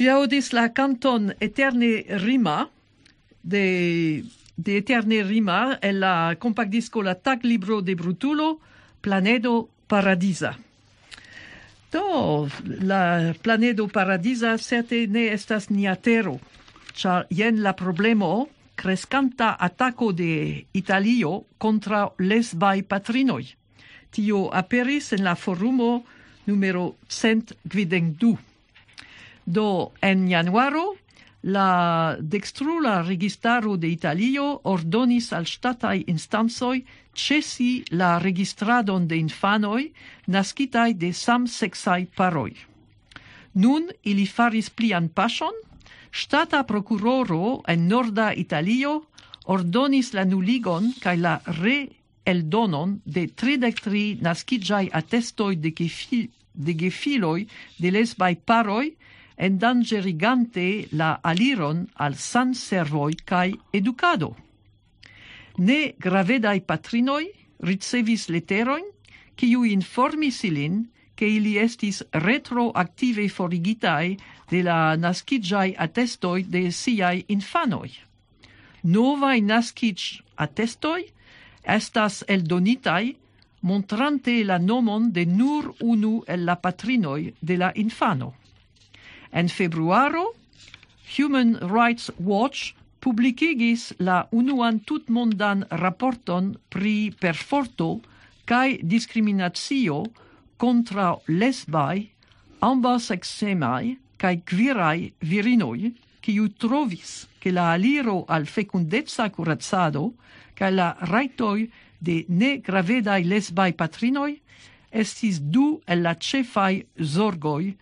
Vi audis la canton Eterne Rima de de Eterne Rima e la compact disco la tag libro de Brutulo Planedo Paradisa. Do la Planedo Paradisa certe ne estas niatero, tero. Jen la problemo crescanta attacco de Italio contra lesbai patrinoi. Tio aperis en la forumo numero 122. Do en januaro la dextrula registaro de Italio ordonis al statai instansoi cesi la registradon de infanoi nascitai de samseksaj paroi. Nun ili faris plian pasion, stata procuroro en norda Italio ordonis la nuligon cae la re el donon de 33 nascigiai attestoi de gefiloj de gefiloi de lesbai paroi endangerigante la aliron al san servoi cae educado. Ne gravedai patrinoi ricevis leteroin, ciu informis ilin che ili estis retroactive forigitai de la nascigiai attestoi de siai infanoi. Novai nascig attestoi estas eldonitai montrante la nomon de nur unu el la patrinoi de la infano. En februaro, Human Rights Watch publicigis la unuan tutmondan raporton pri perforto kaj diskriminacio lesbai, ambas ambaseksemaj cae quirai virinoi, quiu trovis ke la aliro al fecundezza curazzado kaj la raitoi de ne gravedai lesbai patrinoi estis du el la cefai zorgoi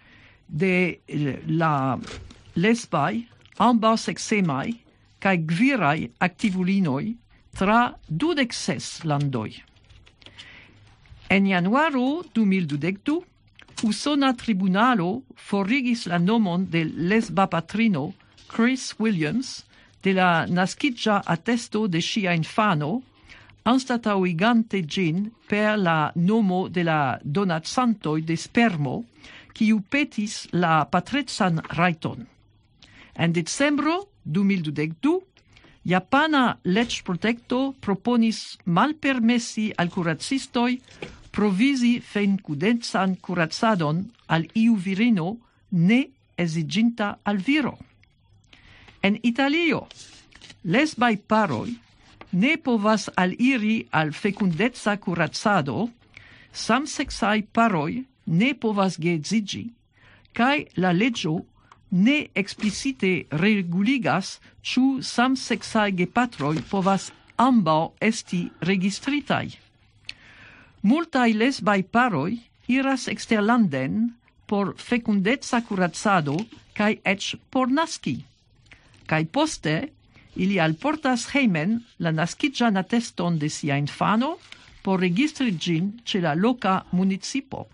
de eh, la lesbai, ambau sexemai, cae gvirai activulinoi tra dudec ses landoi. En januaro 2012, usona tribunalo forigis la nomon de lesba patrino Chris Williams de la nascitgia attesto de sia infano, anstatauigante gin per la nomo de la donat santoi de spermo, quiu petis la patretsan raiton. En decembro 2022, Japana leĝprotekto proponis malpermessi al kuracistoj provisi fenkudencan kuracadon al iu virino ne esiginta al viro. En Italio, lesbai paroi ne povas aliri al fecundezza kuracado, samsexai paroi ne povas geedziĝi kaj la leĝo ne explicite reguligas ĉu samseksaj gepatroj povas ambaŭ esti registritaj. Multaj lesbaj paroj iras eksterlanden por fecundeca curazzado kaj eĉ por naski. Kaj poste ili alportas hejmen la naskiĝan ateston de sia infano por registri ĝin ĉe la loka municipo.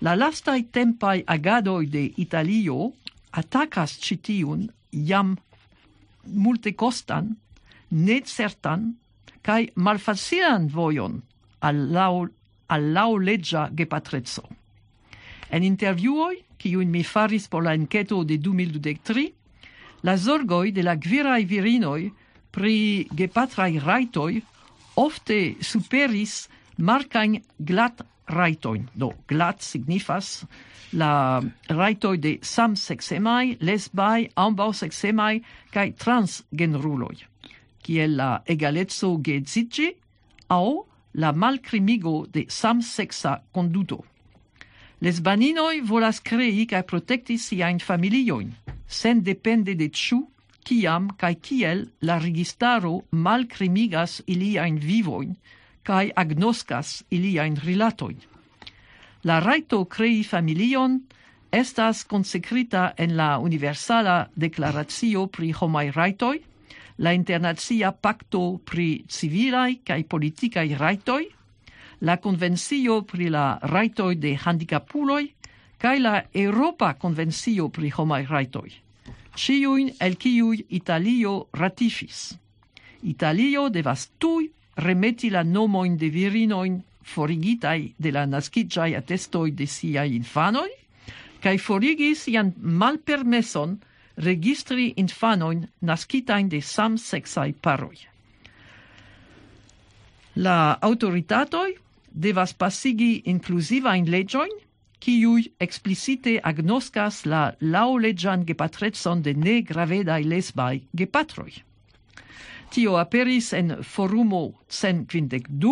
La lastai tempai agadoi de Italio atacas citiun jam multe costan, net certan, cae malfacilan voion al lau, al lau leggia gepatrezzo. En interviuoi, ciuin mi faris por la enqueto de 2023, la zorgoi de la gvirai virinoi pri gepatrai raitoi ofte superis marcain glat raitoin. Do glat signifas la raitoi de samsexemai, lesbai, ambau sexemai, cae transgenruloi, kiel la egaletso geedziĝi au la malcrimigo de samseksa konduto. Lesbaninoj volas crei cae protecti siain familioin, sen depende de ciu, kiam cae kiel la registaro malcrimigas iliain vivoin, cae agnoscas iliain rilatoin. La raito crei familion estas consecrita en la Universala Declaratio pri Homai Raitoi, la Internazia Pacto pri Civilai cae Politicai Raitoi, la convencio pri la Raitoi de Handicapuloi, cae la Europa convencio pri Homai Raitoi, ciuin el ciui Italio ratifis. Italio devas tui remeti la nomoin de virinoin forigitai de la nascigiai attestoi de siai infanoi, cae forigis ian malpermeson registri infanoin nascitain de sam sexai paroi. La autoritatoi devas passigi inclusivain legioin, ciui explicite agnoscas la laulegian gepatretson de ne gravedae lesbai gepatroi. Tio aperis en forumo 152,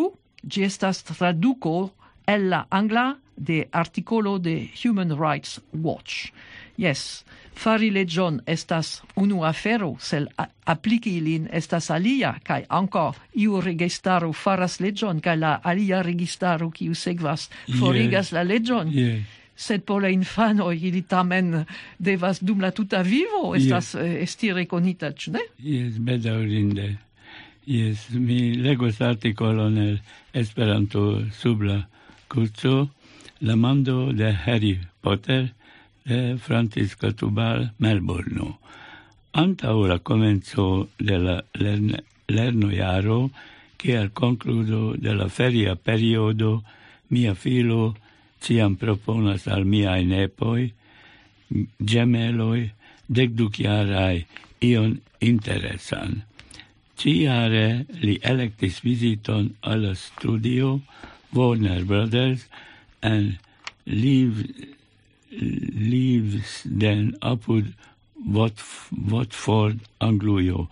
gi estas traduco el la angla de articolo de Human Rights Watch. Yes, fari legion estas unu afero, sel apliki ilin estas alia, kai anko iu registaro faras legion, kai la alia registaro kiu segvas forigas yeah. la legion. Yeah sed por la infano ili tamen devas dum la tuta vivo estas yes. esti rekonita, ĉu ne? Jes, bedaŭrinde. Jes, mi legos artikolon el Esperanto sub la kurso La mando de Harry Potter de Francisco Tubal Melbourne. Antaŭ la komenco de la lern lernojaro kiel konkludo de la feria periodo mia filo ciam proponas al mia nepoi, gemeloi, decduciarai, ion interesan. Ciare li electis visiton al studio Warner Brothers and leave lives den apud Watford Angluio,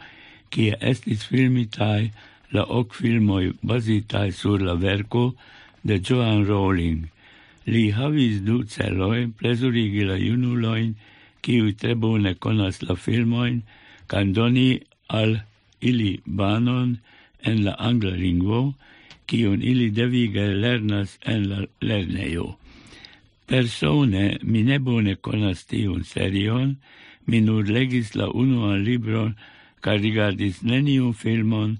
kie estis filmitai la ok filmoi basitai sur la verco de Joan Rowling. Li havis du celoin plesurigi la junuloin, kiu tre bone konas la filmoin, kan doni al ili banon en la angla lingvo, kiun ili devige lernas en la lerneio. Persone mi ne bone conas tiun serion, mi nur legis la unuan libron ca rigardis neniun filmon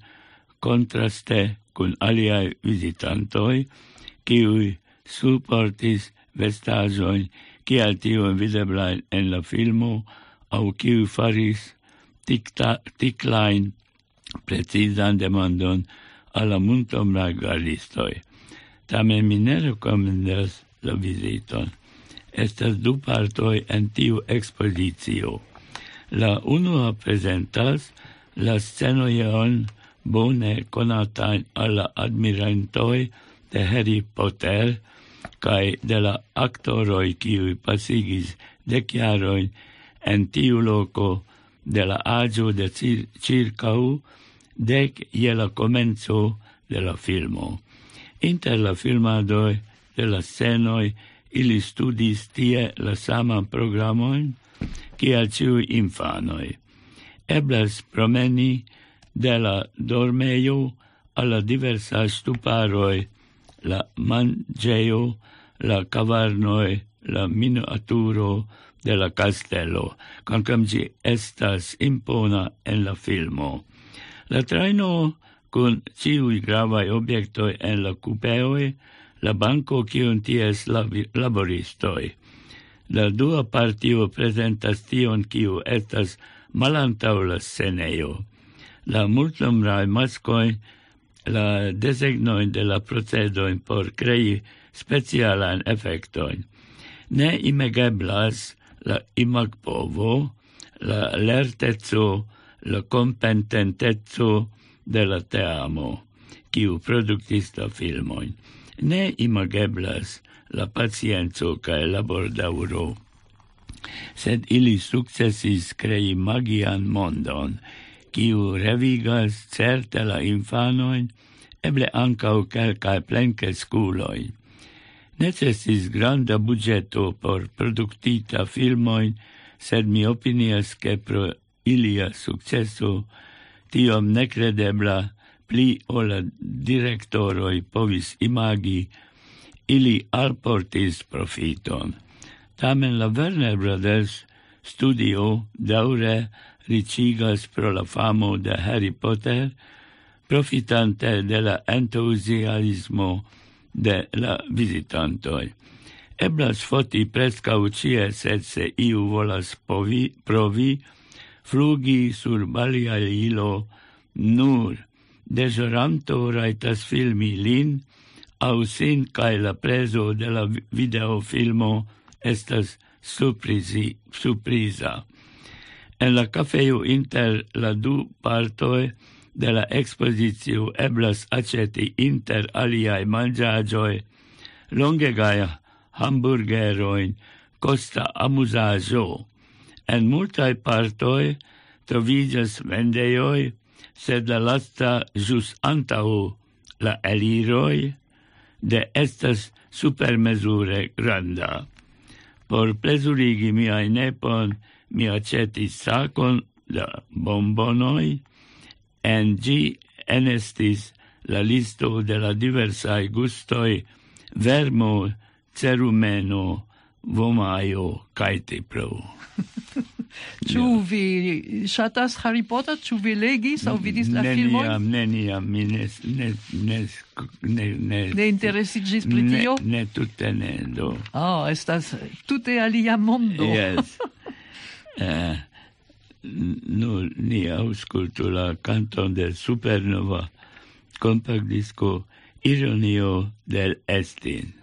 contraste cun aliai visitantoi, kiui supportis vestajoin kial tio videblai en la filmo au kiu faris ticta, ticlain precizan demandon alla multombraj galistoi. Tamen mi ne recomendas la visiton. Estas du partoi en tiu ekspozicio. La unua presentas la scenoion bone conatain alla admirantoi de Harry Potter – cae de la actoroi qui pasigis deciaroin en tiu loco de la agio de cir circau dec ie la comenzo de la filmo. Inter la filmadoi de la scenoi ili studis tie la saman programoin kiel ciu infanoi. Eblas promeni de la dormeio alla diversa stuparoi la mangeo, la cavernoi, la miniaturo de la castello, quancam gi estas impona en la filmo. La traino con ciui gravai obiectoi en la cupeoi, la banco cion ties laboristoi. La dua partio presentas tion kiu estas malantau la sceneio. La multnomrai mascoi la desegnoin de la procedoin por crei specialan effectoin. Ne imegeblas la imagpovo, la lertezzo, la competentezzo de la teamo, quiu productis la filmoin. Ne imageblas la pacienzo ca labor dauro, sed ili successis crei magian mondon, kiu revigas certe la infanoin, eble ancau quelcae plenque sculoi. Necessis granda budgeto por productita filmoin, sed mi opinias che pro ilia successo tiom necredebla pli ola directoroi povis imagi ili alportis profiton. Tamen la Werner Brothers studio daure ricigas pro la famo de Harry Potter, profitante de la entusiasmo de la visitantoi. Eblas foti presca ucie, sed se iu volas povi, provi, flugi sur balia ilo nur, desoranto raitas filmi lin, au sin cae la preso de la videofilmo estas surprizi, surprisa. En la cafeo inter la du partoj de la expositio eblas aceti inter aliaj longe longegaj hamburgeroin costa amusajo. En multae partoj trovigas vendeioi sed la lasta jus antau la eliroi de estas supermesure granda. Por plezurigi miai nepon, mi acetis sacon da bombonoi, en gi enestis la listo de la diversae gustoi vermo, cerumeno, vomaio, caete pro. Ĉu vi shatas Harry Potter? Ciu vi legis au vidis la filmoi? Neniam, neniam, mi ne ne ne ne ne ne interesigis pri tio? Ne, ne tutte ne, do. Oh, estas tutte alia mondo. Yes. eh, nu, ni auscultu la canton del Supernova compact disco Ironio del Estin.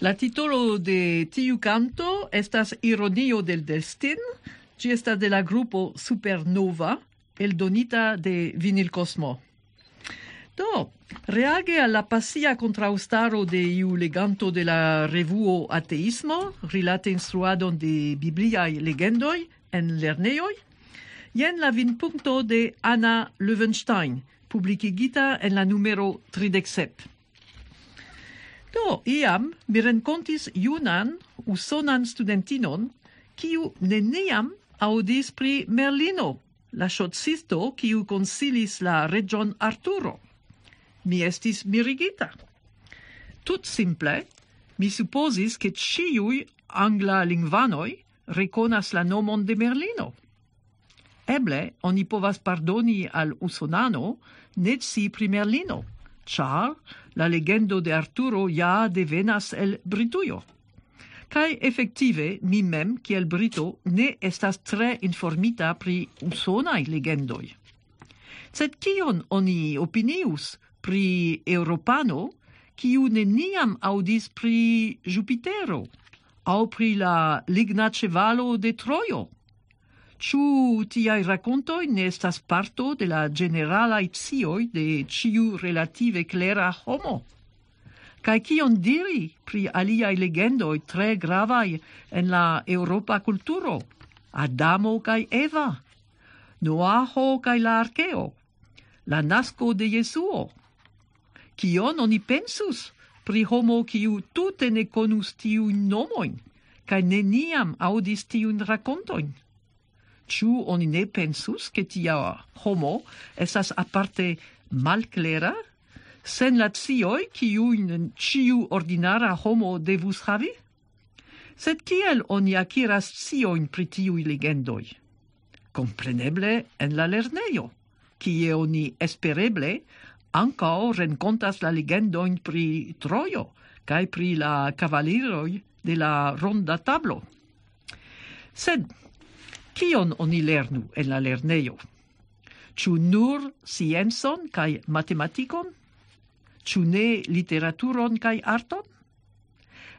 La titolo de tiu canto estas Ironio del Destin, ci estas de la grupo Supernova, el donita de Vinil Cosmo. Do, reage alla pasia contraustaro de iu leganto de la revuo Ateismo, rilate instruadon de bibliai legendoi en lerneioi, jen la vin punto de Anna Löwenstein, publicigita en la numero 37. Do, iam mi rencontis junan usonan studentinon, kiu neniam audis pri Merlino, la shotzisto kiu consilis la region Arturo. Mi estis mirigita. Tut simple, mi supposis che ciui angla lingvanoi reconas la nomon de Merlino. Eble, oni povas pardoni al usonano nec si pri Merlino, char la legendo de Arturo ja devenas el Britujo. Kai effektive mi mem kiel Brito ne estas tre informita pri usonaj legendoj. Sed kion oni opinius pri Europano, kiu neniam audis pri Jupitero au pri la ligna ĉevalo de Trojo? Ciu tiai racontoi ne estas parto de la generala scioi de ciu relative clera homo. Kaj cion diri pri aliai legendoi tre gravai en la Europa culturo? Adamo cae Eva, Noaho cae la Archeo, la nasco de Jesuo. Cion oni pensus pri homo ciu tute ne conus tiun nomoin, cae neniam audis tiun racontoin? Ciu oni ne pensus che tia homo esas aparte malclera, sen la cioi ciuin ciu ordinara homo devus havi? Sed kiel oni akiras cioin pri tiui legendoi? Compreneble en la lerneio, kie oni espereble ancao rencontas la legendoin pri Troio, cae pri la cavaliroi de la ronda tablo. Sed Kion oni lernu en la lernejo? Ĉu nur sciencon kaj matematikon? Ĉu ne literaturon kaj arton?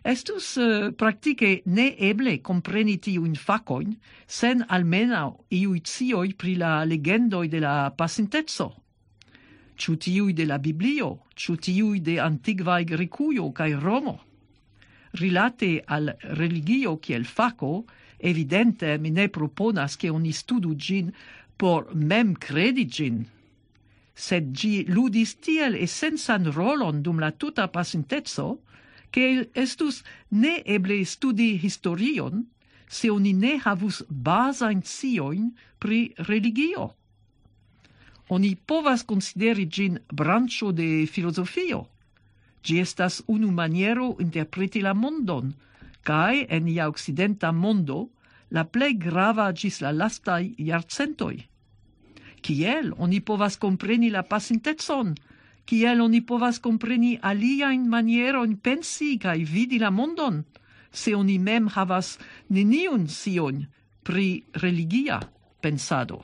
Estus uh, praktike ne eble kompreni tiujn fakojn sen almenaŭ iuj scioj pri la legendoj de la pasinteco. Ĉu tiuj de la Biblio, ĉu tiuj de antikvaj Grekujo kaj Romo? Rilate al religio kiel fako, Evidente, mi ne proponas che oni studu gin por mem credi gin, sed gi ludis tiel essensan rolon dum la tuta pasintezzo, che estus ne eble studi historion se oni ne havus basain sioin pri religio. Oni povas consideri gin brancio de filosofio. Gi estas unu maniero interpreti la mondon, cae en ia occidenta mondo la plei grava gis la lastai iarcentoi. Ciel oni povas compreni la pasintezon? Ciel oni povas compreni aliaen manieron pensi cae vidi la mondon, se oni mem havas neniun sion pri religia pensado?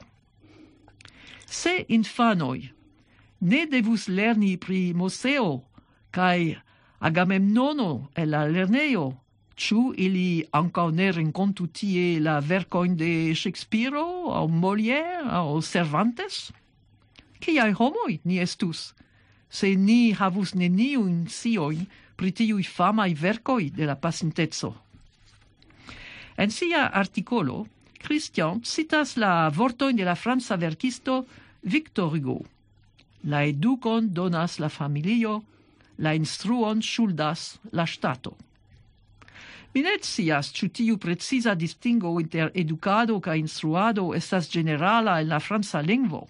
Se infanoi ne devus lerni pri Moseo cae Agamemnono el la lerneio Ciu ili anca ne rencontu tie la vercoin de Shakespeare, au Molière, au Cervantes? Ciai homoi ni estus, se ni havus neniun sioin pri tiui famai vercoi de la pacintezzo. En sia articolo, Christian citas la vortoin de la franza verkisto Victor Hugo. La educon donas la familio, la instruon shuldas la stato. Mi ne scias ĉu tiu preciza distingo inter edukado kaj instruado estas generala en la franca lingvo.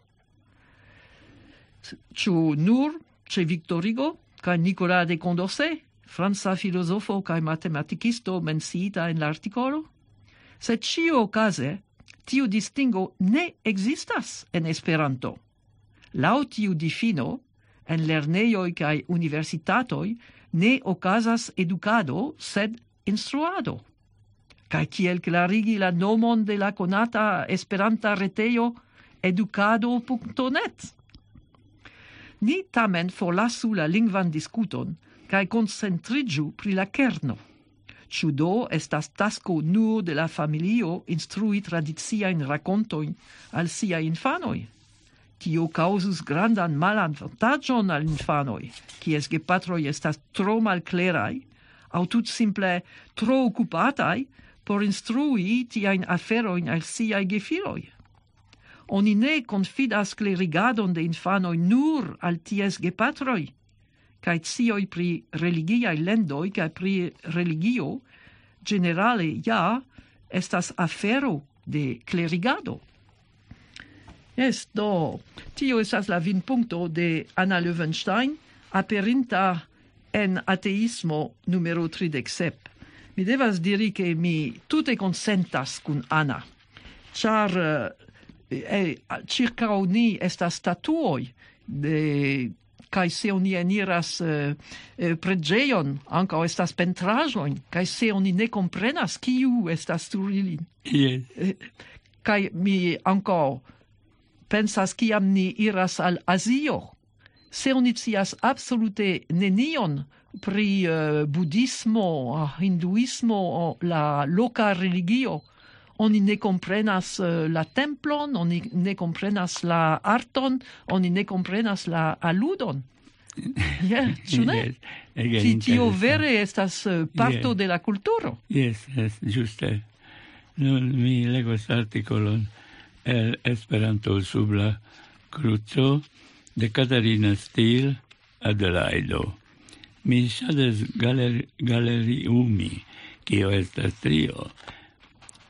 Ĉu nur ĉe Victorigo kaj Nicolas de Condorcet, franca filozofo kaj matematikisto menciita en la artikolo? Sed ĉio okaze, tiu distingo ne ekzistas en Esperanto. Laŭ tiu difino, en lernejoj kaj universitatoj ne okazas edukado, sed instruado. Kai kiel clarigi la nomon de la conata Esperanta retejo educado.net. Ni tamen forlasu la lingvan diskuton kai concentrigiu pri la kerno. Ciu do estas tasko nur de la familio instrui tradiciajn racontoin al sia infanoj? Tio causus grandan malan vantagion al infanoi, kies gepatroi estas tro malclerai, au tut simple tro occupatai por instrui tiain aferoin al siai gefiloi. Oni ne confidas clerigadon de infanoi nur al ties gepatroi, cae cioi pri religiae lendoi cae pri religio, generale ja, estas afero de clerigado. Yes, do, tio esas la vin puncto de Anna Löwenstein, aperinta en ateismo numero 37. Mi devas diri che mi tutte consentas cun Anna, char eh, eh circa ni estas statuoi de kai se oni eniras uh, eh, eh pregeion, anca estas pentrajoin, kai se oni ne comprenas kiu estas turilin. yes. eh, mi anca pensas kiam ni iras al Azio se oni cias absolute nenion pri uh, budismo, ah, hinduismo, la loca religio, oni ne comprenas uh, la templon, oni ne comprenas la arton, oni ne comprenas la aludon. yeah, ĉu ne? Yes, tio vere estas uh, parto de la kulturo. Yes, yes, giuste. Nun mi legos artikolon el Esperanto sub la cruzo, de Katarina Stil Adelaido. Mi shadas galer, galeriumi, kio estas trio,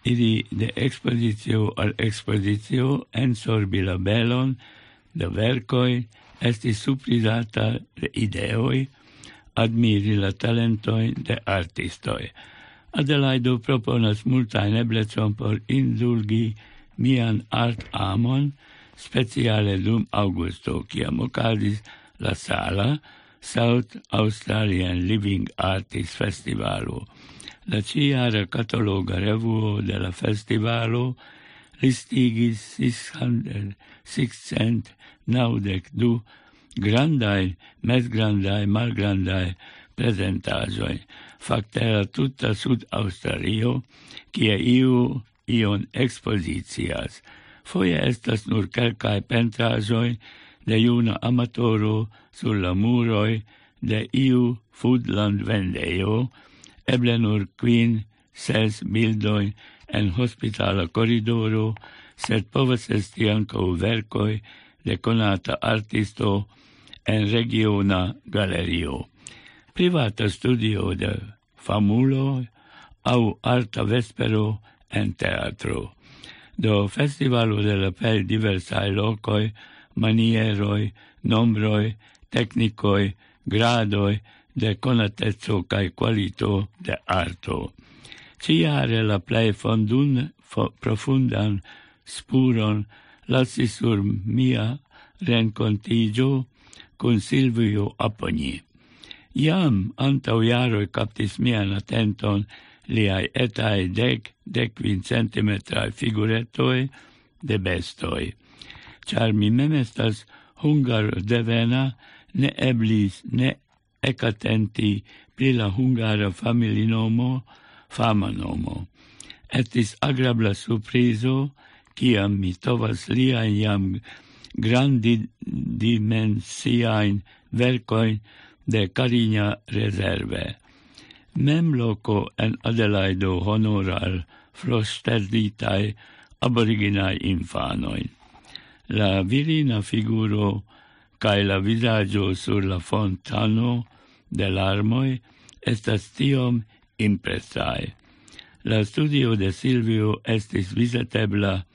idi de expositio al expeditio ensorbi la belon de vercoi, esti supridata de ideoi, admiri la talentoi de artistoi. Adelaido proponas multain eblecon por indulgi mian art amon, speciale dum augusto kiam okazis la sala South Australian Living Artists Festivalo. La ciara cataloga revuo de la festivalo listigis 692 grandai, mezgrandai, malgrandai presentaĵoj. Fakte la tutta Sud Australio, kie iu ion expositias. – foie estas nur calcae pentrajoi de iuna amatoro sur la muroi de iu foodland vendeio, eble nur quin, ses bildoi en hospitala corridoro, sed povas esti ancau vercoi de conata artisto en regiona galerio. Privata studio de famulo au arta vespero en teatro. Do festivalo de la pel diversae locoi, manieroi, nombroi, tecnicoi, gradoi de conatezzo cae qualito de arto. Ciare la plei fondun fo, profundan spuron lassi sur mia rencontigio con Silvio Aponi. Iam antau iaroi captis mian attenton liai etai dec, dec vin centimetrae figuretoi de bestoi. Char mi mem estas hungar devena, ne eblis, ne ecatenti pri la hungara familinomo, fama nomo. Etis agrabla surprizo, ciam mi tovas liain jam grandi dimensiain vercoin de Carinia Reserve mem loco en Adelaido honorar frosterditae aboriginae infanoin. La virina figuro cae la visaggio sur la fontano del armoi estas tiom impresae. La studio de Silvio estis visitebla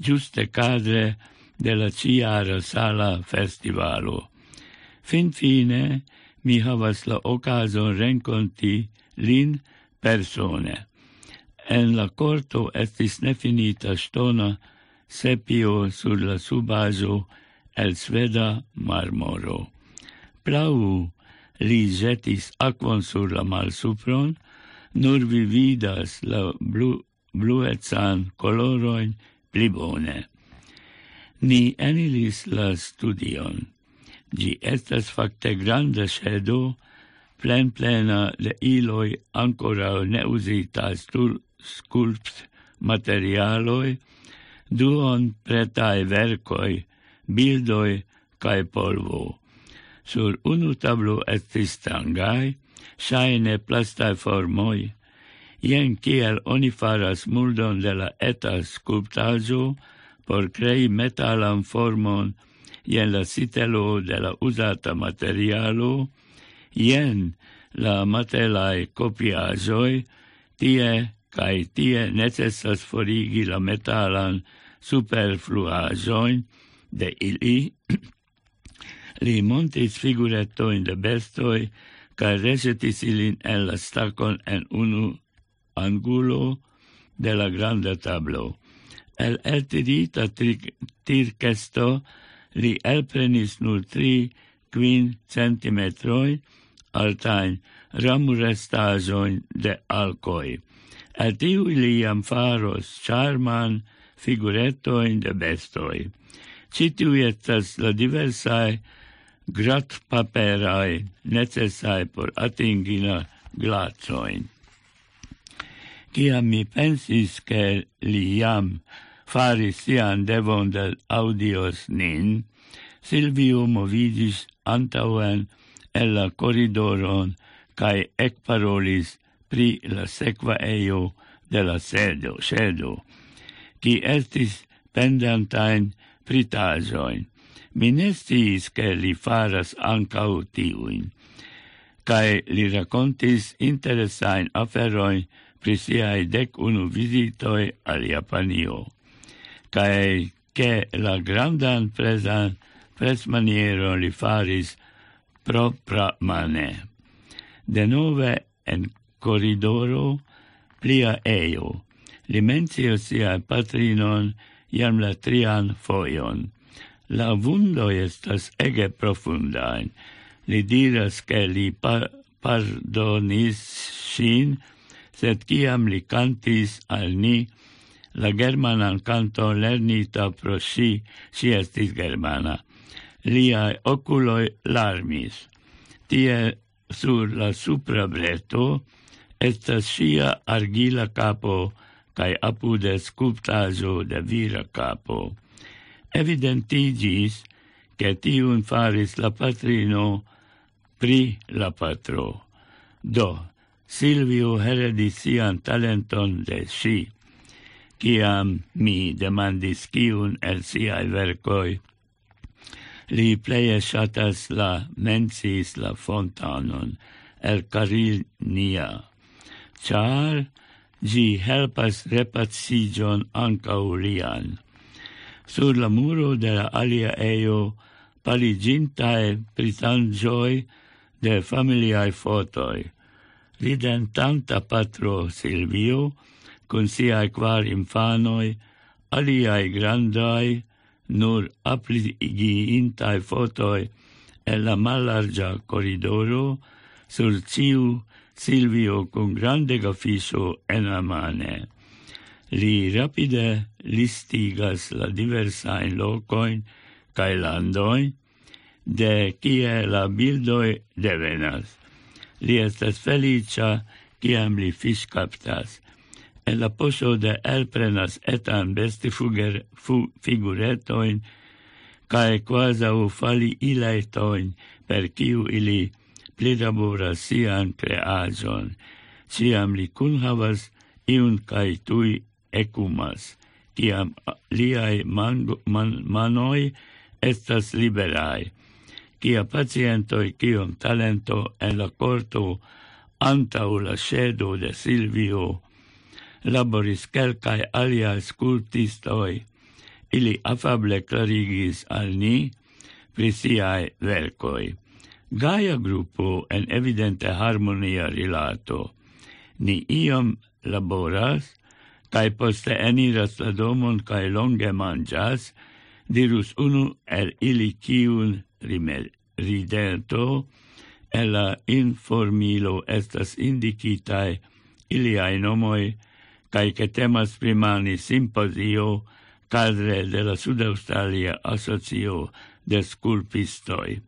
giuste cadre de la ciara sala festivalo. Fin fine mi havas la ocaso renconti lin persone. En la corto estis nefinita stona sepio sur la subaĵo el sveda marmoro. Plau li jetis aquon sur la malsupron, nur vi vidas la blu, bluetsan coloroin pli bone. Ni enilis la studion. Gi estas facte grande ŝedo plen plena de iloi ancora neusita stul sculpt materialoi, duon pretae vercoi, bildoi cae polvo. Sur unu tablo estis strangai, shaine plastae formoi, Ien kiel oni faras muldon de la eta sculptajo por crei metalan formon ien la sitelo de la usata materialo, ien la matelae copiazoi, tie cae tie necessas forigi la metalan superfluazoin de ili, li montis figuretoin de bestoi, cae resetis ilin en la stacon en unu angulo de la grande tablo. El eltirita tircesto li elprenis nur tri quin centimetroi, altain ramurestajoin de alcoi. El tiu li iam faros charman figuretoin de bestoi. Citiu etas la diversae grat paperae necessae por atingina glacoin. Ciam mi pensis che li iam faris sian devon del audios nin, Silvio movidis antauen el la corridoron cae ecparolis pri la sequa eio de la sedo, sedo, qui estis pendantain pritajoin. Mi ne che li faras ancau tiuin, cae li racontis interesain aferoin pri siai dec unu visitoi al Japanio, cae che la grandan presan presmaniero li faris propra mane. De nove en corridoro plia eio. Li mencio sia patrinon iam la trian foion. La vundo estas ege profundain. Li diras che li par pardonis sin, sed ciam li cantis al ni la germanan canto lernita pro si, si estis germana liae oculoi larmis. Tie sur la supra breto estas sia argila capo cae apude sculptajo de vira capo. Evidentigis che tiun faris la patrino pri la patro. Do, Silvio heredis sian talenton de si. Ciam mi demandis ciun el siai vercoi Li pleje shatas la mensis la fontanon el Carinia, char gi helpas repatsigion anca ulian. Sur la muro de la alia ejo paligintae pritangioi de familiae fotoi. Ridentanta patro Silvio, con siae quar infanoi, aliae grandai, nur appligiintai fotoi e la malargia corridoro sur ciu Silvio con grande gafiso mane Li rapide listigas la diversain locoin cae landoin, de kie la bildoi devenas. Li estes felicia, kiam li fiscaptas. captas en la poso de elprenas etan bestifuger fu figuretojn kaj u fali ilajtojn, per kiu ili prilaboras sian kreaĵon. Ciam li kunhavas iun cae tui ekumas, ciam liai mango, man, manoi estas liberai, Kia pacientoi kiom talento en la corto antau la sedo de Silvio laboris quelcae aliaj skulptistoj. Ili afable clarigis al ni pri siaj Gaia gruppo grupo en evidente harmonia rilato. Ni iom laboras, cae poste eniras la domon cae longe mangias, dirus unu el ili ciun ridento, el la informilo estas indicitae iliae nomoi cae che temas primani simposio cadre de la Sud-Australia Asocio de Sculpistoi.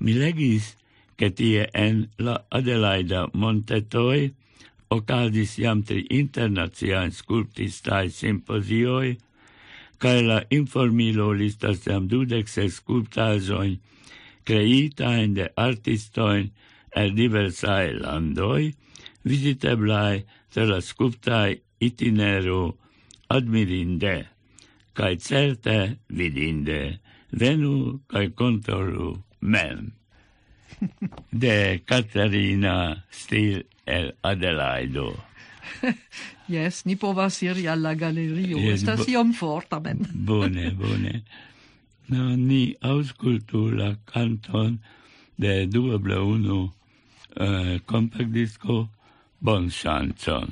Mi legis che tie en la Adelaida Montetoi ocasis iam tri internaziaen sculptistae simposioi, cae la informilo listas jam dudexe sculptazoin creitain de artistoin el diversae landoi, visiteblae tra sculptai itinero admirinde, cae certe vidinde, venu cae contoru mem. De Caterina Stil el Adelaido. yes, ni povas iri alla galerio, yes, estas iom forta men. bone, bone. No, ni auscultu la canton de 2 unu eh, uh, compact disco 梦想症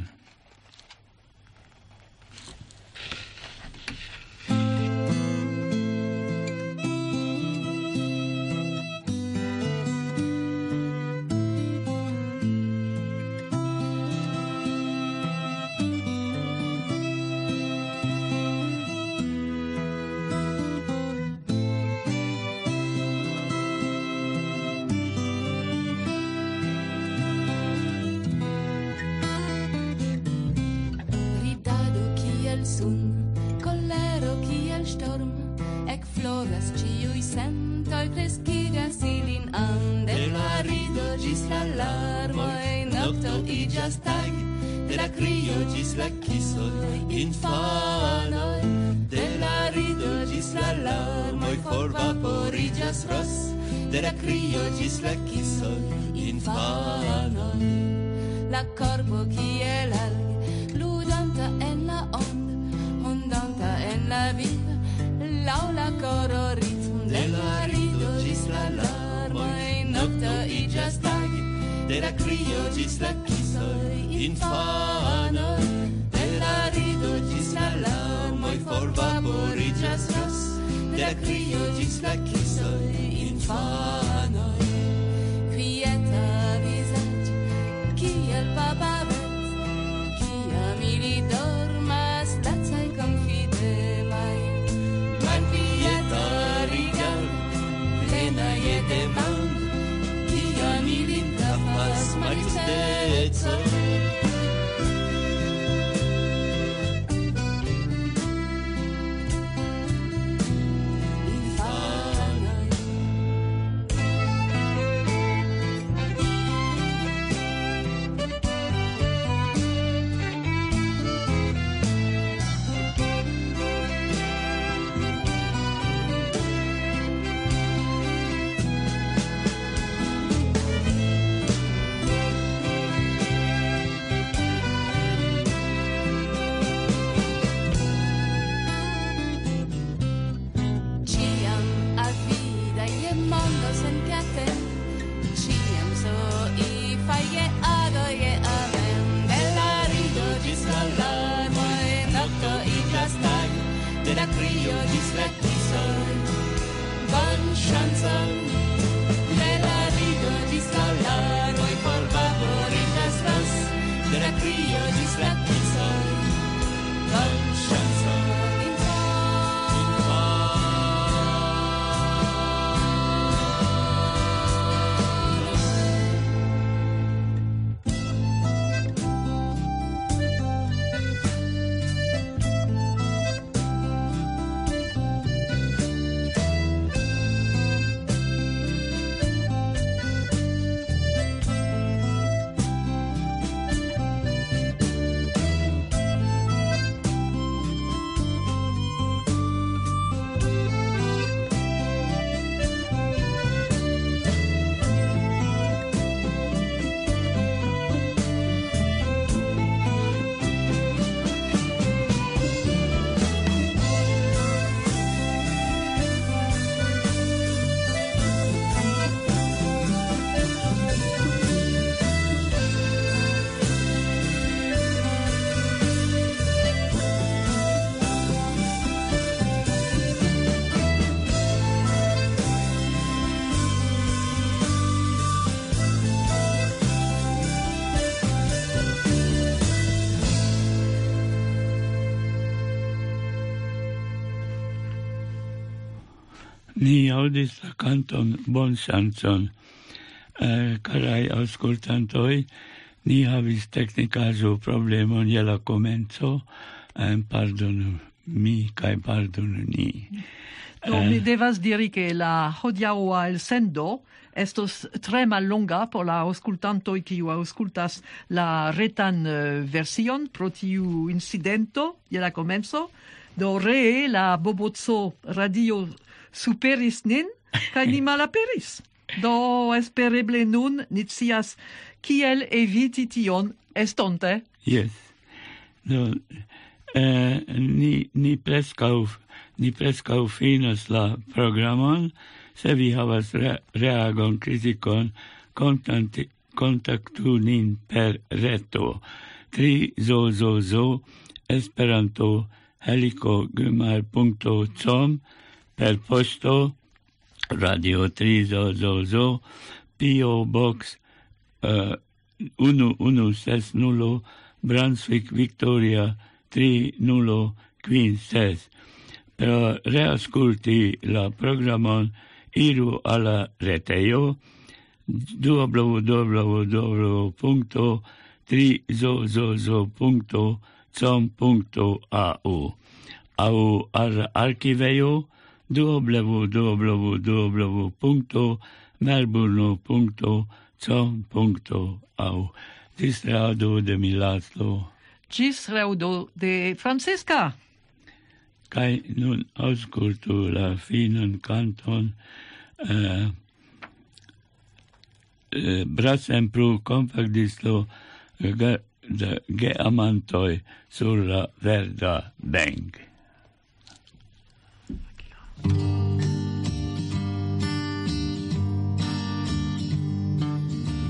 Ni audis la canton bon chanson Eh, carai auscultantoj, ni havis teknikaĵo problemon je la comenzo eh, pardonu mi kai pardonu ni. Do eh, mi devas diri che la hodiaua el sendo estos tre mallonga por la auscultantoi kiu auscultas la retan eh, version pro tiu incidento je la comenzo. Do re la bobozzo radio superis nin, kaj ni malaperis. Do espereble nun ni kiel eviti tion estonte. Yes. Do, eh, ni, ni prescau ni prescau finas la programon, se vi havas re, reagon criticon, contanti, contactu nin per reto. Tri zo zo zo esperanto helico gmail.com per posto Radio Trizo Zozo PO Box uh, 1160 Brunswick Victoria 3056 per reascolti la programon iru alla reteio www.trizozozo.com.au au al archivejo www.melbourne.com.au Gis reaudo de Milato. Gis reaudo de Francesca. Kai nun auscultu la finan canton eh, eh, bracem pro compactisto ge, de, ge amantoi sur la verda bank.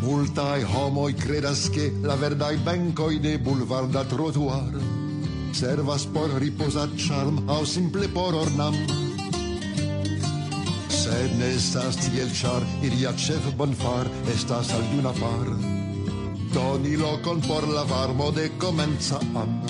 Multai homoi credas che la verdai bencoi de bulvarda trottoir servas por riposa charm au simple por ornam. Sed ne estas tiel char, iria chef bon bonfar estas alduna par. Doni locon por la varmo de comenza am.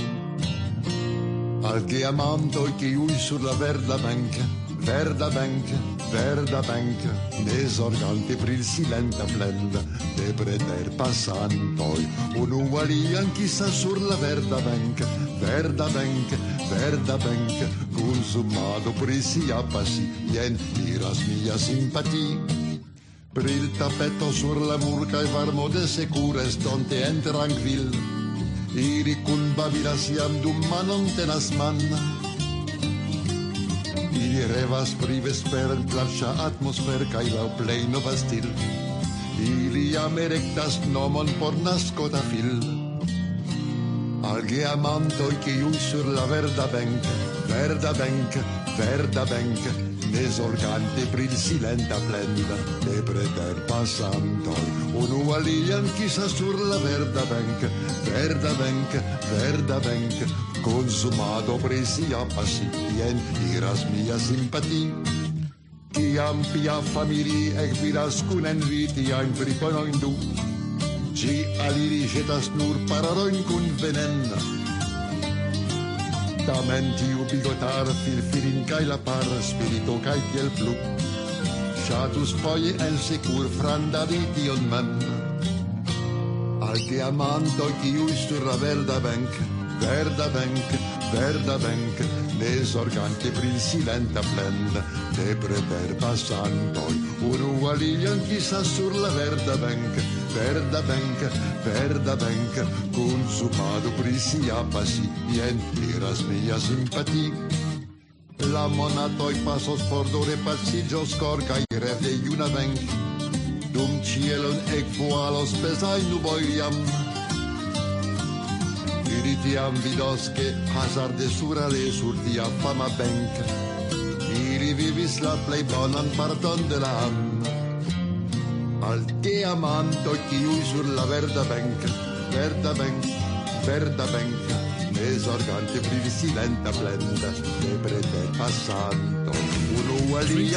Al che amantoi che ui sur la verda banca, Verdabenke, verdabenke, ne zorganti per il silente flenda, de preter passani un poi, un'ugualian chissà sur la verda verdabenke, verdabenke, verdabenke, consumado per il sia passi, vien tiras mia simpatia. Per il tappeto sur la murca e varmo de secures donde en tranquil, iri cun babilas iam dum manon tenas manna, Ili revas pri vesperen plavŝa atmosfer kaj laŭ plej nova stil. Ili jam erektas nomon por nasko da fil. Al geamantoj kiuj sur la verda benk, verda benk, verda benk, Esorcante prinsilenta plendida de preter passantoi Unua lilian chissà sur la verda bank Verda bank, verda bank Consumato presia passitien Iras mia simpatia. Famiglia e famili ec vidas in fripano in du Ci aliris etas nur parodoin cun venena Tamentiu fil firfirin kai la par, spirito kai tiel plu. Chatus poi el secur frandadi tion mem. Al amantoj kiuj sur la verda venk, verda venk, verda venk, ne zorgante pri silenta plend, ne preter pasantoj, Uru alian kisas sur la verda venk, verda banca, verda banca, consumado prisijapasi, niente razmija simpati. La monatoj pasos por passigio scorca i kaj reve una venk. Dum cielo ekfualos pezaj nuboj jam. Ili tiam vidos, ke hazarde surale sur tia fama benk. Ili vivis la plej bonan parton de la amo al diamanto chiusur la verda banca, verda banca, verda banca, esorgante privi si lenta blenda, che prete passando un'ugualia